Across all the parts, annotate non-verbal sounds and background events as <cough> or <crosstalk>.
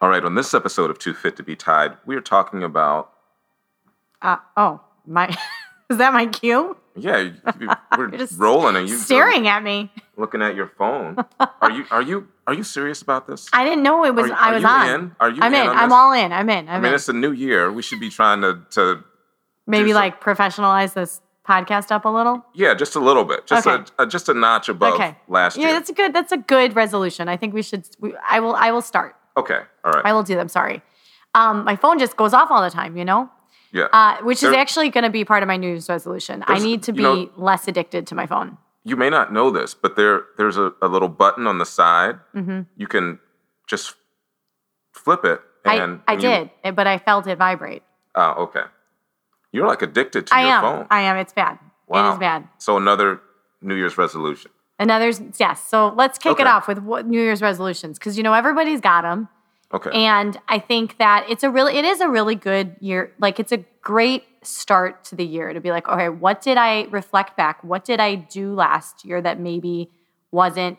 All right, on this episode of Too Fit to Be Tied, we are talking about Uh, oh, my. <laughs> Is that my cue? yeah, you- you- we're <laughs> just rolling and you Staring at me. looking at your phone. Are you are you are you serious about this? I didn't know it was. Are I are was you on. in? Are you I'm in in. I'm all in. I'm in. I'm I mean, in. it's a new year. We should be trying to to Maybe like professionalize this podcast up a little. yeah, just a little bit, just Okay. a, a just a notch above okay. last year. yeah, that's a good. That's a good resolution. I think we should. We, I will. I will start. Okay, all right, I will do them. Sorry. Um, my phone just goes off all the time. You know. yeah. uh, which is There- actually going to be part of my New Year's resolution. I There's- need to you be know- less addicted to my phone. you may not know this, but there there's a, a little button on the side. hmm You can just flip it, I, and I when you- did, eh, but I felt it vibrate. Oh, okay. You're like addicted to I your am. phone. I am. It's bad. It Wow. is bad. So another New Year's resolution. Another yes. So let's kick it off with what New Year's resolutions because you know everybody's got them, Okay. and I think that it's a really it is a really good year. Like it's a great start to the year to be like, okay, what did I reflect back? What did I do last year that maybe wasn't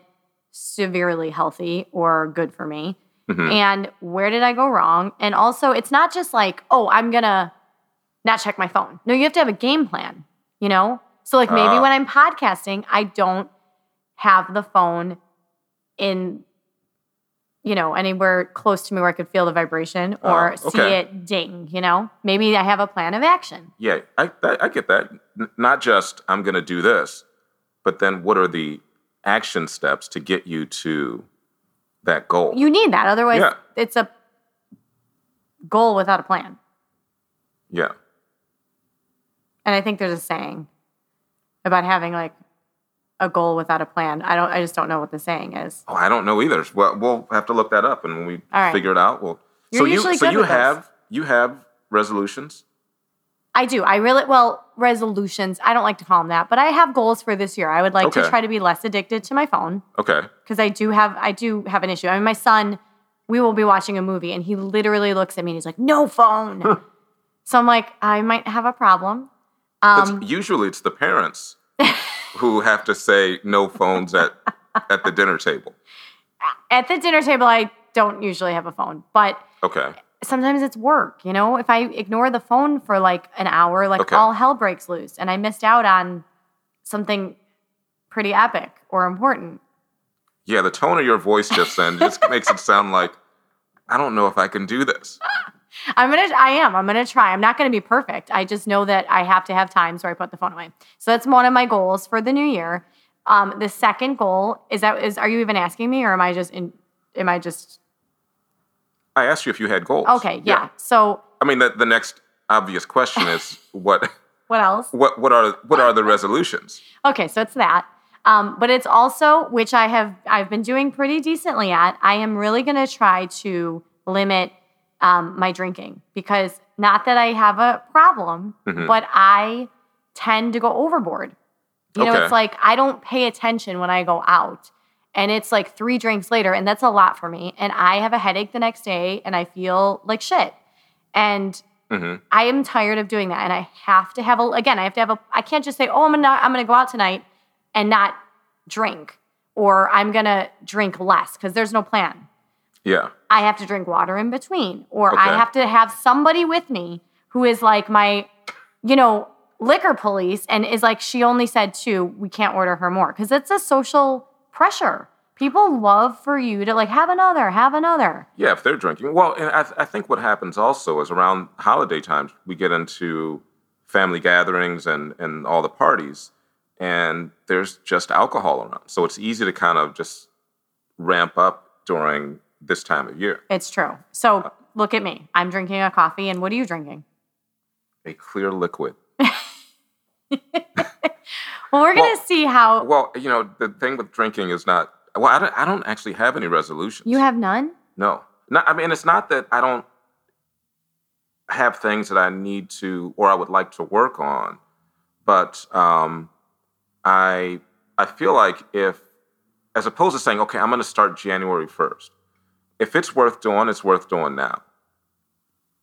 severely healthy or good for me? Mhm. and where did I go wrong? And also, it's not just like, oh, I'm gonna not check my phone. No, you have to have a game plan, you know? So, like, maybe Ah. when I'm podcasting, I don't have the phone in, you know, anywhere close to me where I could feel the vibration or Ah, see it ding, you know? Maybe I have a plan of action. yeah, I, I I get that. N- not just I'm going to do this, but then what are the action steps to get you to that goal? You need that. Otherwise, Yeah. it's a goal without a plan. yeah. And I think there's a saying about having like a goal without a plan. I don't I just don't know what the saying is. Oh, I don't know either. Well, we'll have to look that up, and when we right. figure it out, we'll. You're so you so you have you have resolutions. I do. I really well, resolutions. I don't like to call them that, but I have goals for this year. I would like to try to be less addicted to my phone Okay. because I do have I do have an issue. I mean, my son, we will be watching a movie and he literally looks at me and he's like, "No phone." <laughs> so I'm like, I might have a problem. Um, usually it's the parents <laughs> who have to say no phones at <laughs> at the dinner table. at the dinner table, I don't usually have a phone, but Okay. sometimes it's work, you know? If I ignore the phone for like an hour, like Okay. all hell breaks loose and I missed out on something pretty epic or important. Yeah, the tone of your voice just then just makes it sound like I don't know if I can do this. <laughs> I'm gonna I am. I'm gonna try. I'm not gonna be perfect. I just know that I have to have times where I put the phone away. So that's one of my goals for the new year. Um, the second goal is that is are you even asking me or am I just in am I just I asked you if you had goals. okay, yeah. So I mean, the, the next obvious question is <laughs> what what else? what what are what are the resolutions? Okay, so it's that. Um, but it's also which I have I've been doing pretty decently at. I am really going to try to limit um, my drinking because not that I have a problem, Mhm. but I tend to go overboard. You know, it's like I don't pay attention when I go out, and it's like three drinks later, and that's a lot for me. And I have a headache the next day, and I feel like shit. And hmm I am tired of doing that, and I have to have a again. I have to have a. I can't just say, "Oh, I'm gonna I'm gonna go out tonight and not drink," or "I'm gonna drink less" because there's no plan. Yeah. I have to drink water in between, or Okay. I have to have somebody with me who is like my, you know, liquor police, and is like she only said two. We can't order her more because it's a social pressure. People love for you to like have another, have another. Yeah, if they're drinking. Well, and I, I think what happens also is around holiday times, we get into family gatherings and, and all the parties, and there's just alcohol around. So it's easy to kind of just ramp up during this time of year. It's true. So look at me. I'm drinking a coffee, and what are you drinking? A clear liquid. <laughs> Well, we're gonna Well- see how Well, you know, the thing with drinking is not. Well, I don't. I don't actually have any resolutions. you have none. No. No, I mean, it's not that I don't have things that I need to or I would like to work on, but um, I I feel like if, as opposed to saying, okay, I'm going to start January 1st, if it's worth doing, it's worth doing now.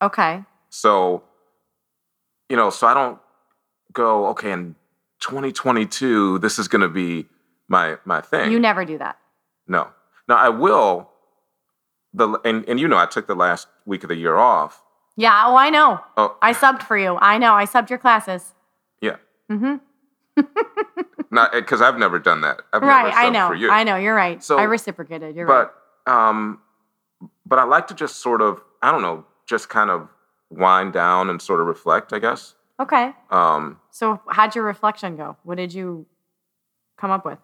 Okay. So, you know, so I don't go, okay, in 2022, this is going to be my my thing. You never do that. No. Now I will. The and and you know I took the last week of the year off. Yeah. Oh, I know. Oh I subbed for you. I know. I subbed your classes. yeah. Mm-hmm. <laughs> Not because I've never done that. I've Right. never I know. for you. I know. You're right. So- I reciprocated. You're right. but um, but I like to just sort of I don't know, just kind of wind down and sort of reflect. I guess. Okay. Um. So, how'd your reflection go? What did you come up with?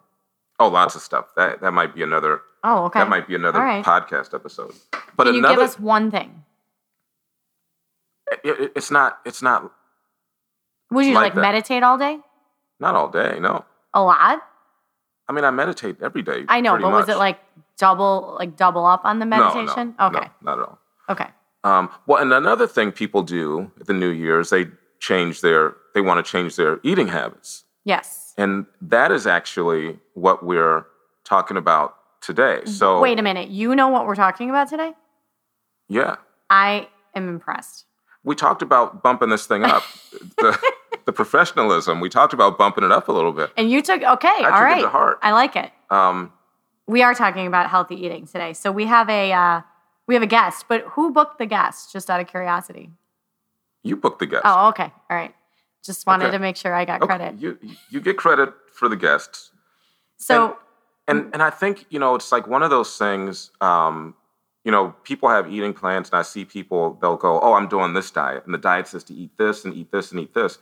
Oh, lots of stuff. That that might be another. Oh, okay. That might be another right. podcast episode. But Can you another. give us one thing? it- it- it's not. It's not. Would you Like like, meditate all day? Not all day. No. A lot? I mean, I meditate every day. I know, but was it like double, like double up on the meditation? No, no, meditation? no, okay. not at all. Okay. Um, well, and another thing people do at the New Year's, they change their, they want to change their eating habits, Yes. and that is actually what we're talking about today. So, Wait a minute. You know what we're talking about today? yeah, I am impressed. we talked about bumping this thing up, <laughs> the professionalism. We talked about bumping it up a little bit. And you took okay, I all took right. it to heart. I like it. Um, We are talking about healthy eating today. So we have a uh, we have a guest, but who booked the guest? Just out of curiosity. you booked the guest. Oh, okay. All right. Just wanted Okay. to make sure I got Okay, credit. You you get credit for the guests. So and and I think you know it's like one of those things. Um, you know, people have eating plans, and I see people they'll go, "Oh, I'm doing this diet," and the diet says to eat this and eat this and eat this,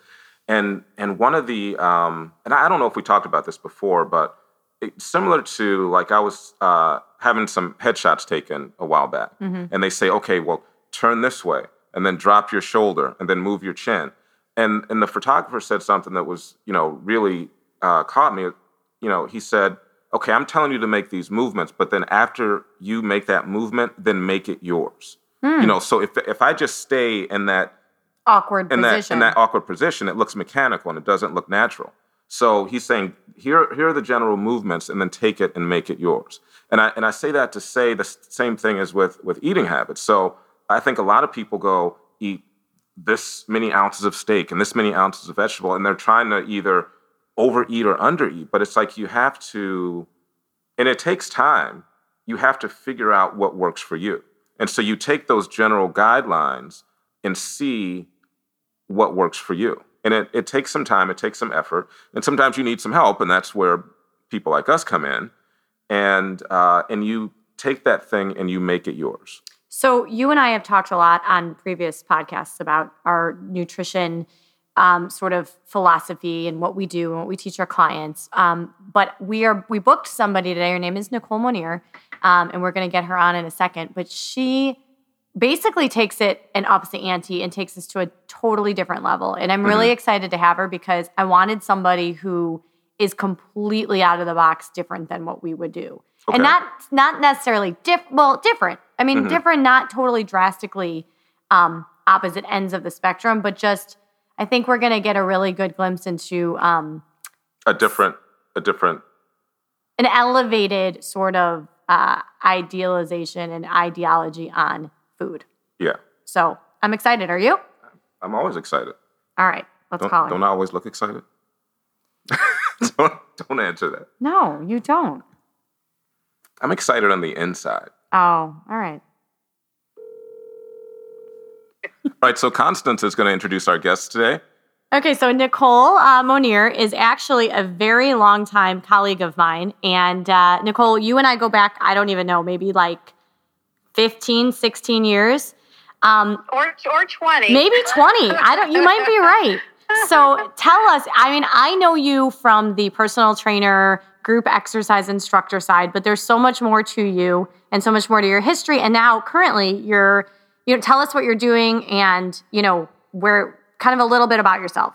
and and one of the um, and I don't know if we talked about this before, but it, similar to like I was uh, having some headshots taken a while back, and they say, "Okay, well, turn this way, and then drop your shoulder, and then move your chin," and and the photographer said something that was you know really uh, caught me. You know, he said okay, I'm telling you to make these movements, but then after you make that movement, then make it yours. You know, so if if I just stay in that awkward in that position. in that awkward position, it looks mechanical and it doesn't look natural. So he's saying here here are the general movements, and then take it and make it yours. And I and I say that to say the same thing as with with eating habits. So I think a lot of people go eat this many ounces of steak and this many ounces of vegetable, and they're trying to either overeat or undereat. But it's like you have to, and it takes time. You have to figure out what works for you. And so you take those general guidelines and see what works for you. And it, it takes some time, it takes some effort, and sometimes you need some help, and that's where people like us come in. And uh, and you take that thing and you make it yours. So you and I have talked a lot on previous podcasts about our nutrition um, sort of philosophy and what we do and what we teach our clients. Um, but we are we booked somebody today. Her name is Nicole Moneer, um, and we're going to get her on in a second. But she basically takes it an the ante and takes us to a totally different level. And I'm really excited to have her because I wanted somebody who is completely out of the box, different than what we would do, Okay. and not not necessarily diff. Well, different. I mean, Mhm. different, not totally drastically um, opposite ends of the spectrum, but just I think we're going to get a really good glimpse into um, A different, a different. an elevated sort of uh, idealization and ideology on food. Yeah, So I'm excited. Are you? I'm always excited. All right, let's Don't, call it. don't. I always look excited? <laughs> don't don't answer that. No, you don't. I'm excited on the inside. Oh, all right. All right, so Constance is going to introduce our guest today. Okay, so Nicole uh, Moneer is actually a very long time colleague of mine. And uh, Nicole, you and I go back, I don't even know, maybe like 15, 16 years. Um, or or 20 maybe 20. I don't, you might be right. So <laughs> tell us, I mean, I know you from the personal trainer, group exercise instructor side, but there's so much more to you and so much more to your history. And now currently you're, you know, tell us what you're doing and, you know, where kind of a little bit about yourself.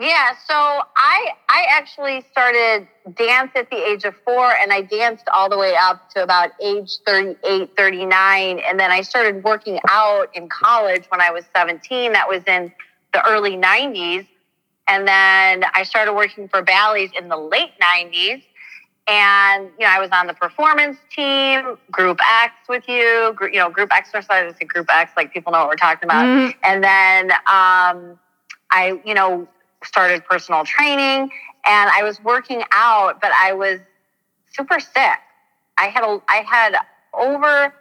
Yeah, so I I actually started dance at the age of 4 and I danced all the way up to about age 38, 39 and then I started working out in college when I was 17. That was in the early 90s. And then I started working for Bally's in the late 90s. And, you know, I was on the performance team, Group X with you, you know, Group Exercise, Group X, like people know what we're talking about. Mm-hmm. And then um, I, you know, started personal training and I was working out, but I was super sick. I had a, I had over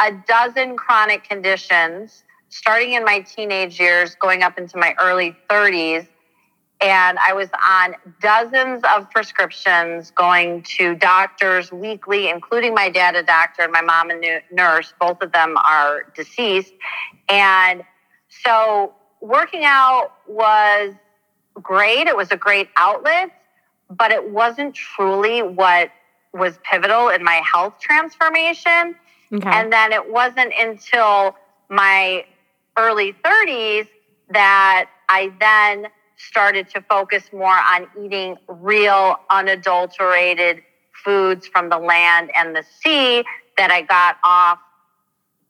a dozen chronic conditions starting in my teenage years, going up into my early 30s. And I was on dozens of prescriptions, going to doctors weekly, including my dad, a doctor, and my mom, a nurse. Both of them are deceased. And so working out was great. It was a great outlet, but it wasn't truly what was pivotal in my health transformation. Okay. And then it wasn't until my early 30s that I then started to focus more on eating real, unadulterated foods from the land and the sea that I got off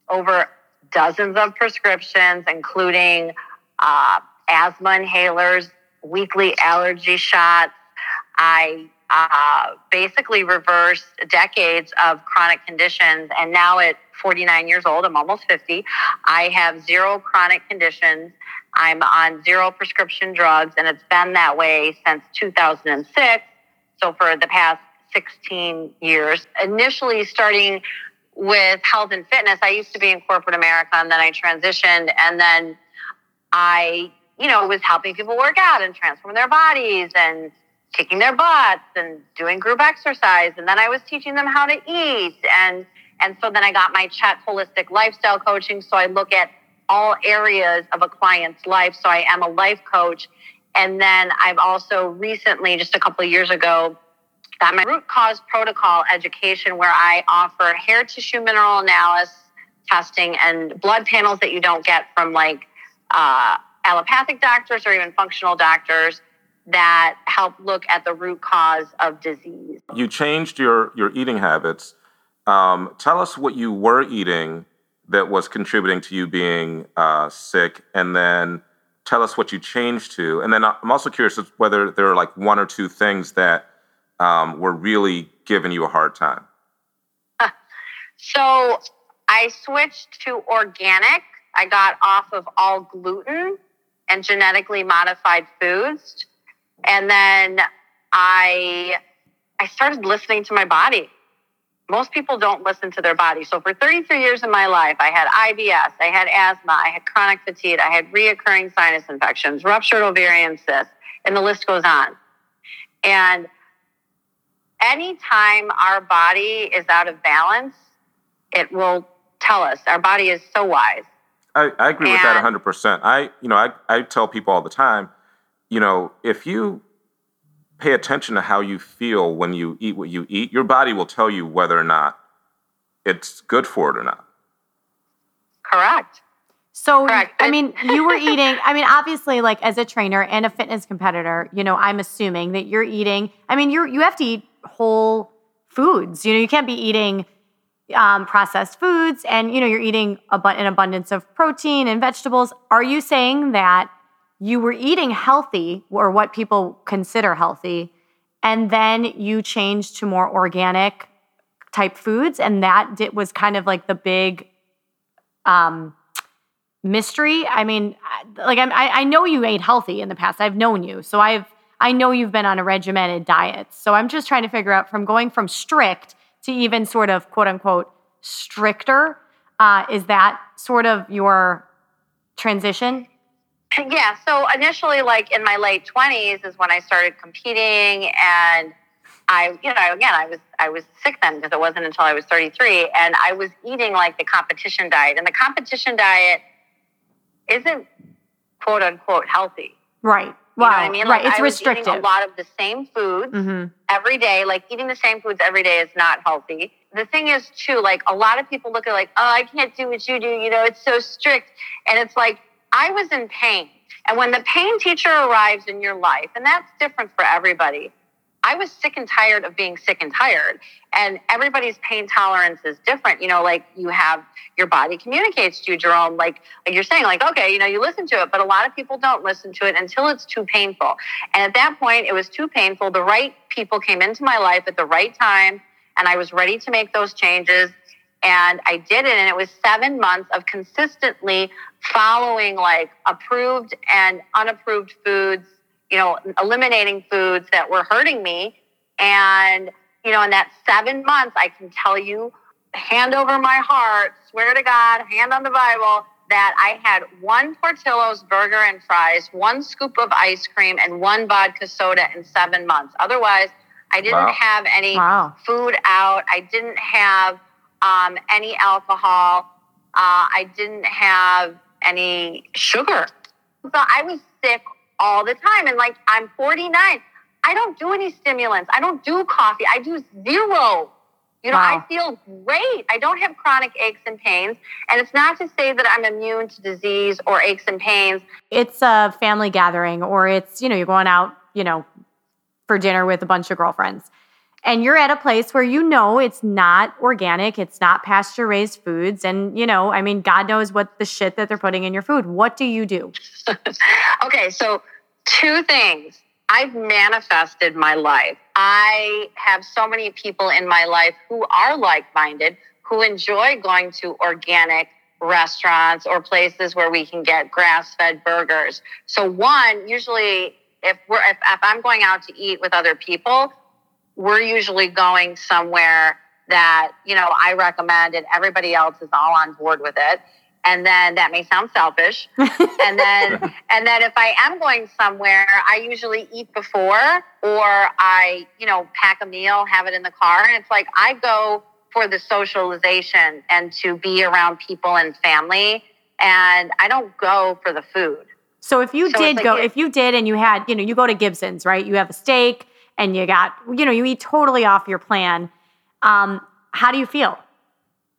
over dozens of prescriptions, including uh, asthma inhalers, weekly allergy shots. I uh, basically reversed decades of chronic conditions. And now at 49 years old, I'm almost 50, I have zero chronic conditions. I'm on zero prescription drugs, and it's been that way since 2006. So for the past 16 years, initially starting with health and fitness, I used to be in corporate America and then I transitioned and then I you know, it was helping people work out and transform their bodies and kicking their butts and doing group exercise. And then I was teaching them how to eat. And, and so then I got my CHEK holistic lifestyle coaching. So I look at all areas of a client's life. So I am a life coach. And then I've also recently, just a couple of years ago, got my root cause protocol education where I offer hair tissue mineral analysis testing and blood panels that you don't get from like uh, allopathic doctors or even functional doctors that help look at the root cause of disease. You changed your, your eating habits. Um, tell us what you were eating that was contributing to you being uh, sick, and then tell us what you changed to. And then I'm also curious whether there are like one or two things that um, were really giving you a hard time. <laughs> So I switched to organic. I got off of all gluten and genetically modified foods. And then I I started listening to my body. Most people don't listen to their body. So for 33 years in my life, I had IBS, I had asthma, I had chronic fatigue, I had reoccurring sinus infections, ruptured ovarian cysts, and the list goes on. And anytime our body is out of balance, it will tell us. Our body is so wise. I, I agree and, with that 100%. I, you know, I, I tell people all the time, you know, if you pay attention to how you feel when you eat what you eat, your body will tell you whether or not it's good for it or not. Correct. So, Correct. I mean, you were eating, I mean, obviously, like as a trainer and a fitness competitor, you know, I'm assuming that you're eating, I mean, you're, you have to eat whole foods. You know, you can't be eating um, processed foods and you know you're eating an abundance of protein and vegetables. Are you saying that you were eating healthy or what people consider healthy and then you changed to more organic type foods and that did, was kind of like the big um, mystery? I mean like I'm, I, I know you ate healthy in the past. I've known you. So i've i know you've been on a regimented diet. So i'm just trying to figure out from going from strict to even sort of quote unquote stricter. Uh, is that sort of your transition? Yeah. So initially, like in my late twenties, is when I started competing, and I, you know, again, I was I was sick then because it wasn't until I was 33, and I was eating like the competition diet, and the competition diet isn't quote unquote healthy. Right. Wow. You know what I mean? Like right. It's I restrictive. a lot of the same foods mm-hmm. every day. Like eating the same foods every day is not healthy. The thing is too, like a lot of people look at like, oh, I can't do what you do. You know, it's so strict. And it's like, I was in pain. And when the pain teacher arrives in your life, and that's different for everybody, I was sick and tired of being sick and tired. And everybody's pain tolerance is different. You know, like you have your body communicates to you, Jerome. Like, like you're saying, like, okay, you know, you listen to it, but a lot of people don't listen to it until it's too painful. And at that point, it was too painful. The right people came into my life at the right time, and I was ready to make those changes. And I did it. And it was seven months of consistently following like approved and unapproved foods you know, eliminating foods that were hurting me. And, you know, in that seven months, I can tell you, hand over my heart, swear to God, hand on the Bible, that I had one Portillo's burger and fries, one scoop of ice cream, and one vodka soda in seven months. Otherwise, I didn't wow. have any wow. food out. I didn't have um, any alcohol. Uh, I didn't have any sugar. So I was sick all the time. And like, I'm 49. I don't do any stimulants. I don't do coffee. I do zero. You know, wow. I feel great. I don't have chronic aches and pains. And it's not to say that I'm immune to disease or aches and pains. It's a family gathering or it's, you know, you're going out, you know, for dinner with a bunch of girlfriends. And you're at a place where you know it's not organic, it's not pasture raised foods. And, you know, I mean, God knows what the shit that they're putting in your food. What do you do? <laughs> okay, so two things. I've manifested my life. I have so many people in my life who are like minded, who enjoy going to organic restaurants or places where we can get grass fed burgers. So, one, usually if we're if, if I'm going out to eat with other people, we're usually going somewhere that, you know, I recommend and everybody else is all on board with it. And then that may sound selfish. <laughs> And then <laughs> and then if i am going somewhere i usually eat before or i you know pack a meal have it in the car. And it's like i go for the socialization and to be around people and family. And i don't go for the food. So if you so did like go if you did and you had you know you go to gibson's right? You have a steak and you got you know you eat totally off your plan um, how do you feel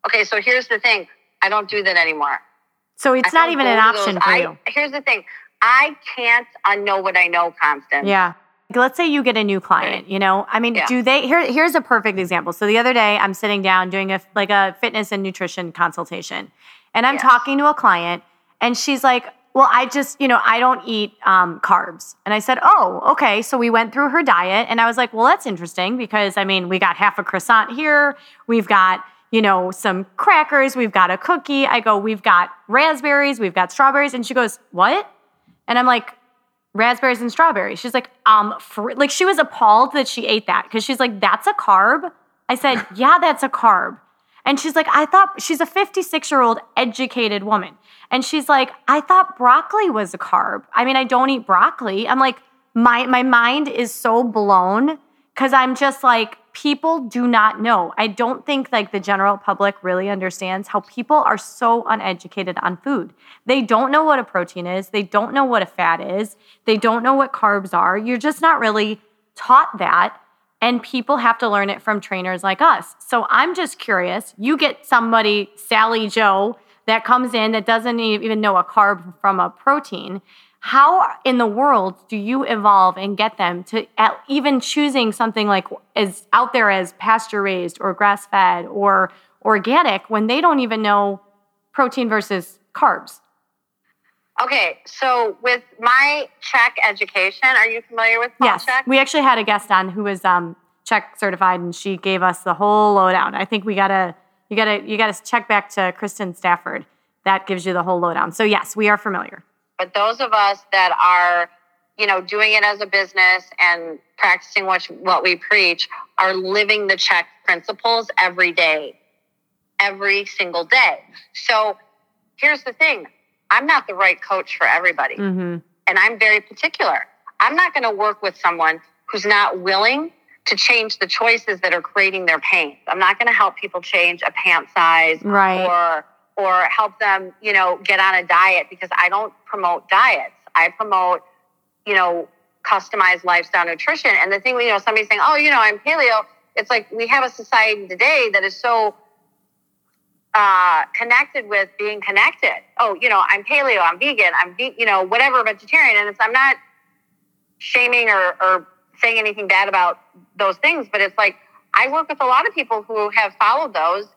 okay so here's the thing I don't do that anymore. So it's not even an option for I, you. Here's the thing. I can't unknow what I know, Constance. Yeah. Let's say you get a new client, you know? I mean, yeah. do they here here's a perfect example. So the other day I'm sitting down doing a like a fitness and nutrition consultation. And I'm yes. talking to a client and she's like, "Well, I just, you know, I don't eat um, carbs." And I said, "Oh, okay." So we went through her diet and I was like, "Well, that's interesting because I mean, we got half a croissant here. We've got you know, some crackers, we've got a cookie. I go, we've got raspberries, we've got strawberries. And she goes, what? And I'm like, raspberries and strawberries. She's like, um, like she was appalled that she ate that because she's like, that's a carb. I said, yeah, that's a carb. And she's like, I thought she's a 56 year old educated woman. And she's like, I thought broccoli was a carb. I mean, I don't eat broccoli. I'm like, my my mind is so blown because I'm just like, people do not know. I don't think like the general public really understands how people are so uneducated on food. They don't know what a protein is, they don't know what a fat is, they don't know what carbs are. You're just not really taught that. And people have to learn it from trainers like us. So I'm just curious. You get somebody, Sally Joe, that comes in that doesn't even know a carb from a protein how in the world do you evolve and get them to even choosing something like as out there as pasture raised or grass fed or organic when they don't even know protein versus carbs? Okay, so with my CHEK education, are you familiar with Paul yes, Chek? we actually had a guest on who was um, CHEK certified, and she gave us the whole lowdown. I think we gotta you gotta you gotta check back to Kristen Stafford. That gives you the whole lowdown. So yes, we are familiar. But those of us that are, you know, doing it as a business and practicing what, what we preach are living the CHEK principles every day, every single day. So here's the thing I'm not the right coach for everybody. Mm-hmm. And I'm very particular. I'm not going to work with someone who's not willing to change the choices that are creating their pain. I'm not going to help people change a pant size right. or or help them, you know, get on a diet because I don't promote diets. I promote, you know, customized lifestyle nutrition. And the thing, you know, somebody's saying, oh, you know, I'm paleo. It's like we have a society today that is so uh, connected with being connected. Oh, you know, I'm paleo, I'm vegan, I'm, ve- you know, whatever, vegetarian. And it's, I'm not shaming or, or saying anything bad about those things, but it's like, I work with a lot of people who have followed those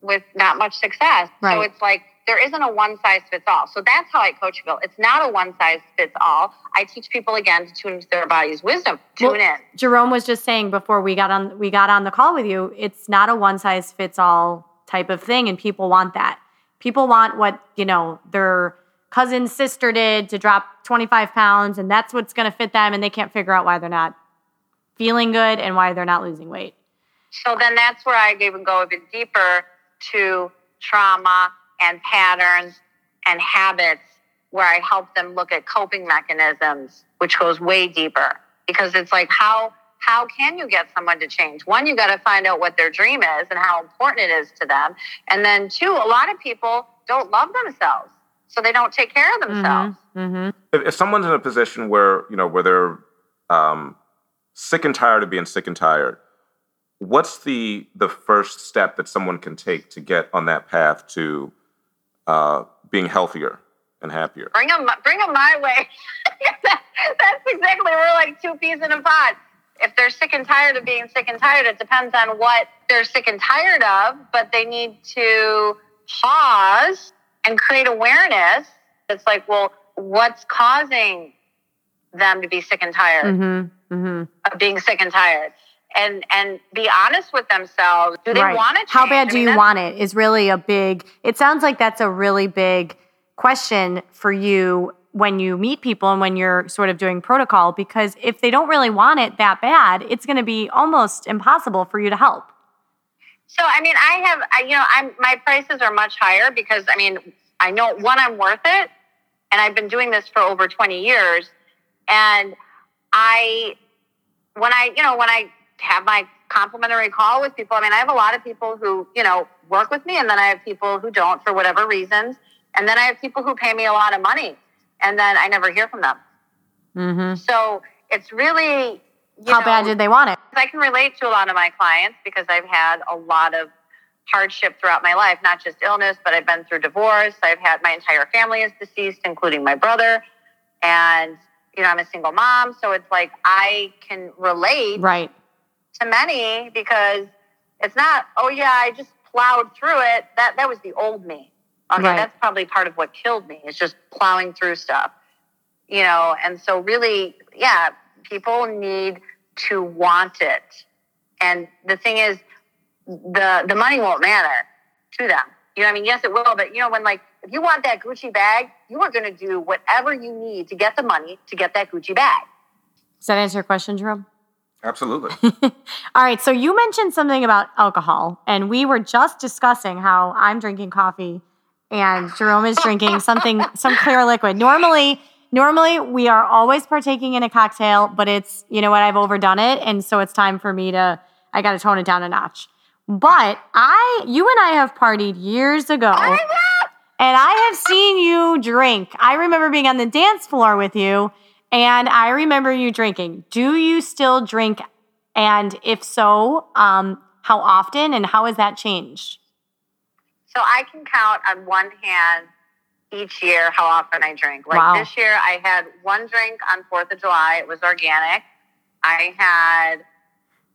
with not much success. Right. So it's like, there isn't a one size fits all. So that's how I coach people. It's not a one size fits all. I teach people again to tune into their body's wisdom. Tune Well, in. Jerome was just saying before we got on we got on the call with you, it's not a one size fits all type of thing and people want that. People want what, you know, their cousin's sister did to drop 25 pounds and that's what's going to fit them and they can't figure out why they're not feeling good and why they're not losing weight. So then that's where I even go even deeper to trauma and patterns and habits where I help them look at coping mechanisms, which goes way deeper because it's like how how can you get someone to change? One, you got to find out what their dream is and how important it is to them. And then two, a lot of people don't love themselves. So they don't take care of themselves. Mhm. if, if someone's in a position where you know where they're um, sick and tired of being sick and tired what's the the first step that someone can take to get on that path to uh, being healthier and happier Bring them, bring them my way. <laughs> That's exactly we're like two peas in a pod. If they're sick and tired of being sick and tired, it depends on what they're sick and tired of. But they need to pause and create awareness. It's like, well, what's causing them to be sick and tired Mhm. Mhm. of being sick and tired? And and be honest with themselves. Do they Right. want to change? How bad I do mean, you want it is really a big, it sounds like that's a really big question for you when you meet people and when you're sort of doing protocol, because if they don't really want it that bad, it's going to be almost impossible for you to help. So I mean, I have, I, you know, I'm my prices are much higher because I mean, I know one, I'm worth it, and I've been doing this for over 20 years, and I, when I, you know, when I have my complimentary call with people, I mean, I have a lot of people who, you know, work with me, and then I have people who don't for whatever reasons, and then I have people who pay me a lot of money, and then I never hear from them. Mm-hmm. So it's really, How know, bad did they want it? I can relate to a lot of my clients because I've had a lot of hardship throughout my life, not just illness, but I've been through divorce. I've had my entire family is deceased, including my brother. And, you know, I'm a single mom. So it's like I can relate Right. to many because it's not, oh yeah, I just plowed through it. That that was the old me. Okay, Right. that's probably part of what killed me. is just plowing through stuff. You know, and so really, yeah, people need to want it. And the thing is, the the money won't matter to them. You know, what I mean, yes, it will, but you know, when like if you want that Gucci bag, you are going to do whatever you need to get the money to get that Gucci bag. Does that answer your question, Jerome? absolutely <laughs> All right. So you mentioned something about alcohol, and we were just discussing how I'm drinking coffee and Jerome is drinking something, some clear liquid. Normally, normally we are always partaking in a cocktail, but it's, you know what, I've overdone it. And so it's time for me to, I got to tone it down a notch. But I, you and I have partied years ago. And I have seen you drink. I remember being on the dance floor with you, and I remember you drinking. Do you still drink? And if so, um, how often and how has that changed? So I can count on one hand each year how often I drink. Like Wow. this year, I had one drink on 4th of July. It was organic. I had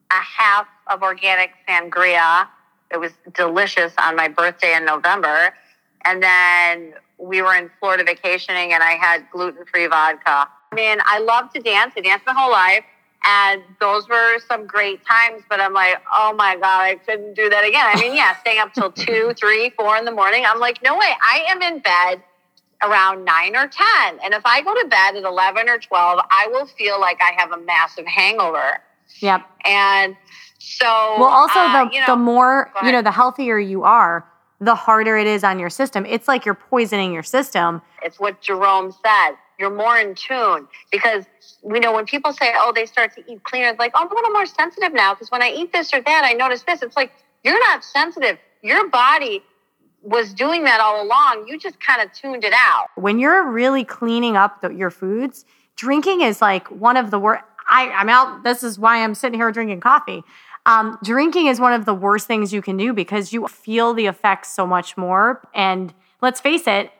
a half of organic sangria. It was delicious on my birthday in November. And then we were in Florida vacationing and I had gluten free vodka. I mean, I love to dance. I danced my whole life. And those were some great times, but I'm like, oh my God, I couldn't do that again. I mean, yeah, <laughs> staying up till two, three, four in the morning. I'm like, no way. I am in bed around nine or 10. And if I go to bed at 11 or 12, I will feel like I have a massive hangover. Yep. And so, Well, also uh, the you know, the more you know, the healthier you are, the harder it is on your system. It's like you're poisoning your system. It's what Jerome said. You're more in tune because you know when people say, "Oh, they start to eat cleaner," it's like, "Oh, I'm a little more sensitive now because when I eat this or that, I notice this." It's like you're not sensitive. Your body was doing that all along. You just kind of tuned it out. when you're really cleaning up the, your foods, drinking is like one of the worst. I'm out. This is why I'm sitting here drinking coffee. Um, drinking is one of the worst things you can do because you feel the effects so much more. And let's face it,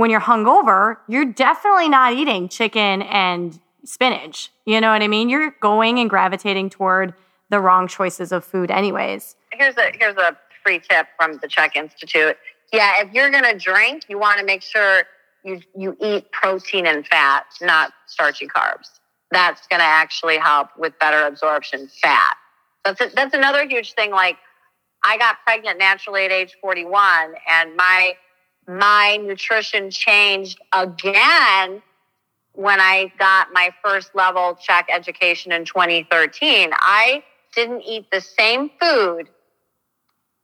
when you're hungover, you're definitely not eating chicken and spinach. You know what I mean? You're going and gravitating toward the wrong choices of food, anyways. Here's a here's a free tip from the CHEK Institute. Yeah, if you're gonna drink, you want to make sure you you eat protein and fat, not starchy carbs. That's gonna actually help with better absorption. Fat. That's a, that's another huge thing. Like I got pregnant naturally at age 41, and my my nutrition changed again when I got my first level CHEK education in 2013. I didn't eat the same food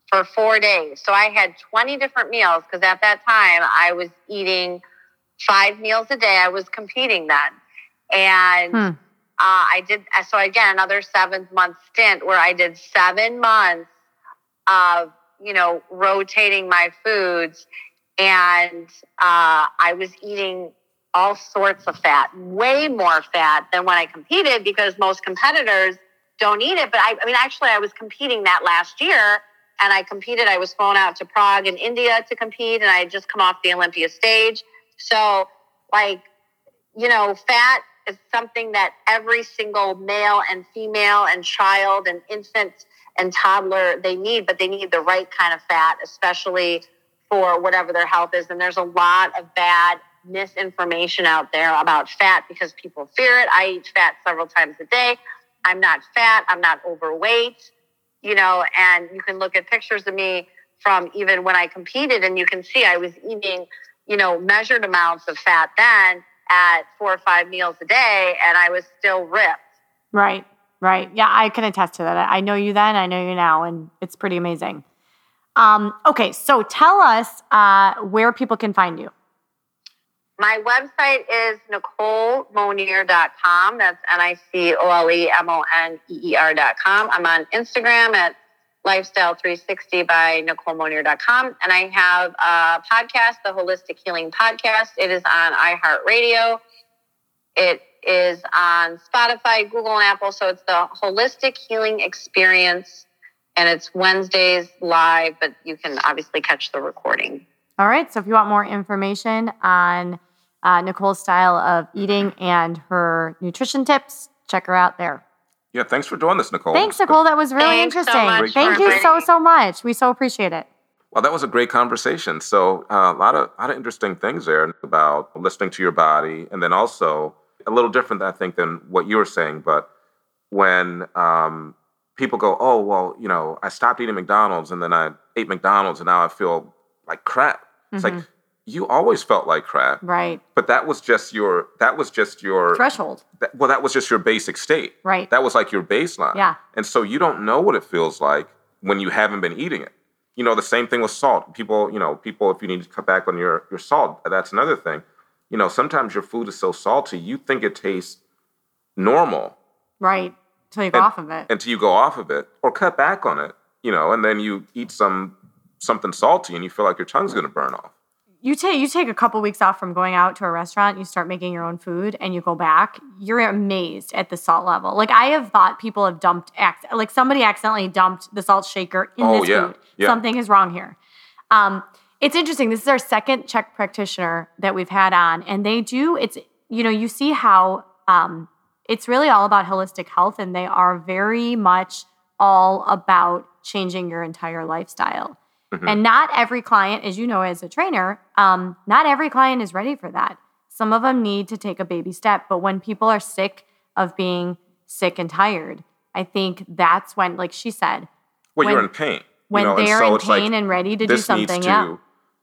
for four days. So I had 20 different meals because at that time I was eating five meals a day. I was competing then. And hmm. uh, I did, so again, another seven month stint where I did seven months of, you know, rotating my foods. And uh, I was eating all sorts of fat, way more fat than when I competed because most competitors don't eat it. But I, I mean, actually, I was competing that last year and I competed. I was flown out to Prague in India to compete, and I had just come off the Olympia stage. So, like, you know, fat is something that every single male and female and child and infant and toddler they need, but they need the right kind of fat, especially for whatever their health is. And there's a lot of bad misinformation out there about fat because people fear it. I eat fat several times a day. I'm not fat. I'm not overweight, you know, and you can look at pictures of me from even when I competed and you can see I was eating, you know, measured amounts of fat then at four or five meals a day and I was still ripped. Right. Right. Yeah, I can attest to that. I know you then, I know you now, and it's pretty amazing. Um, okay, so tell us uh, where people can find you. My website is NicoleMoneer.com. That's N I C O L E M O N E E R.com. I'm on Instagram at Lifestyle360 by NicoleMoneer.com. And I have a podcast, the Holistic Healing Podcast. It is on iHeartRadio. It is on Spotify, Google, and Apple. So it's the Holistic Healing Experience. And it's Wednesdays live, but you can obviously catch the recording. All right. So if you want more information on uh, Nicole's style of eating and her nutrition tips. Check her out there. Yeah, thanks for doing this, Nicole. Thanks, Nicole. That was really thanks interesting. So Thank you so so much. We so appreciate it. Well, that was a great conversation. So uh, a lot of a lot of interesting things there about listening to your body, and then also a little different, I think, than what you were saying. But when um, people go, "Oh, well, you know, I stopped eating McDonald's, and then I ate McDonald's, and now I feel like crap." It's mm-hmm. like you always felt like crap. Right. But that was just your that was just your threshold. That, well, that was just your basic state. Right. That was like your baseline. Yeah. And so you don't know what it feels like when you haven't been eating it. You know, the same thing with salt. People, you know, people if you need to cut back on your your salt, that's another thing. You know, sometimes your food is so salty, you think it tastes normal. Right. Until you go and, off of it. Until you go off of it or cut back on it, you know, and then you eat some something salty and you feel like your tongue's going to burn off you take you take a couple weeks off from going out to a restaurant, you start making your own food, and you go back. You're amazed at the salt level. Like I have thought people have dumped, like somebody accidentally dumped the salt shaker in oh, this yeah. food. Yeah. Something is wrong here. Um, it's interesting. This is our second CHEK practitioner that we've had on, and they do. It's you know you see how um, it's really all about holistic health, and they are very much all about changing your entire lifestyle. Mm-hmm. And not every client, as you know, as a trainer, um, not every client is ready for that. Some of them need to take a baby step. But when people are sick of being sick and tired, I think that's when, like she said, well, when, you're in pain. When you know? they're so in pain like, and ready to do something, to, yeah.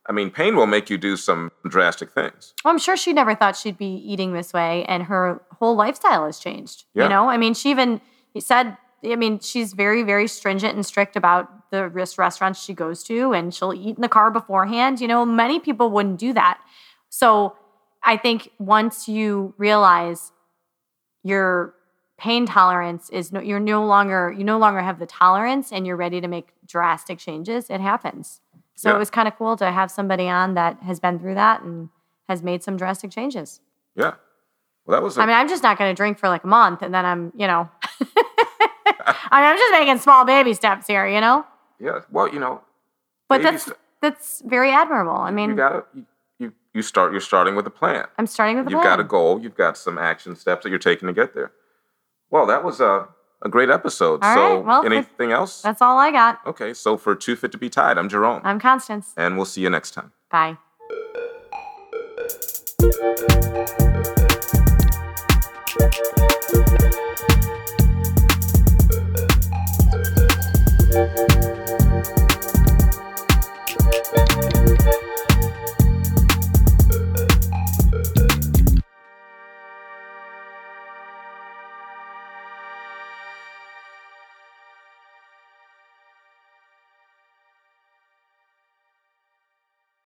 I mean, pain will make you do some drastic things. Well, I'm sure she never thought she'd be eating this way, and her whole lifestyle has changed. Yeah. You know, I mean, she even said, I mean, she's very, very stringent and strict about the restaurants she goes to and she'll eat in the car beforehand. You know, many people wouldn't do that. So I think once you realize your pain tolerance is no, you're no longer you no longer have the tolerance and you're ready to make drastic changes, it happens. So yeah. it was kind of cool to have somebody on that has been through that and has made some drastic changes. Yeah. Well, that was. A- I mean, I'm just not going to drink for like a month and then I'm, you know. <laughs> I mean, I'm just making small baby steps here, you know. Yeah. Well, you know, But that's step. that's very admirable. I mean, you gotta you, you you start. You're starting with a plan. I'm starting with a plan. You've got a goal. You've got some action steps that you're taking to get there. Well, that was a a great episode. All so, right, well, anything else? That's all I got. Okay. So for Too Fit to Be Tied, I'm Jerome, I'm Constance. and we'll see you next time. Bye. Thank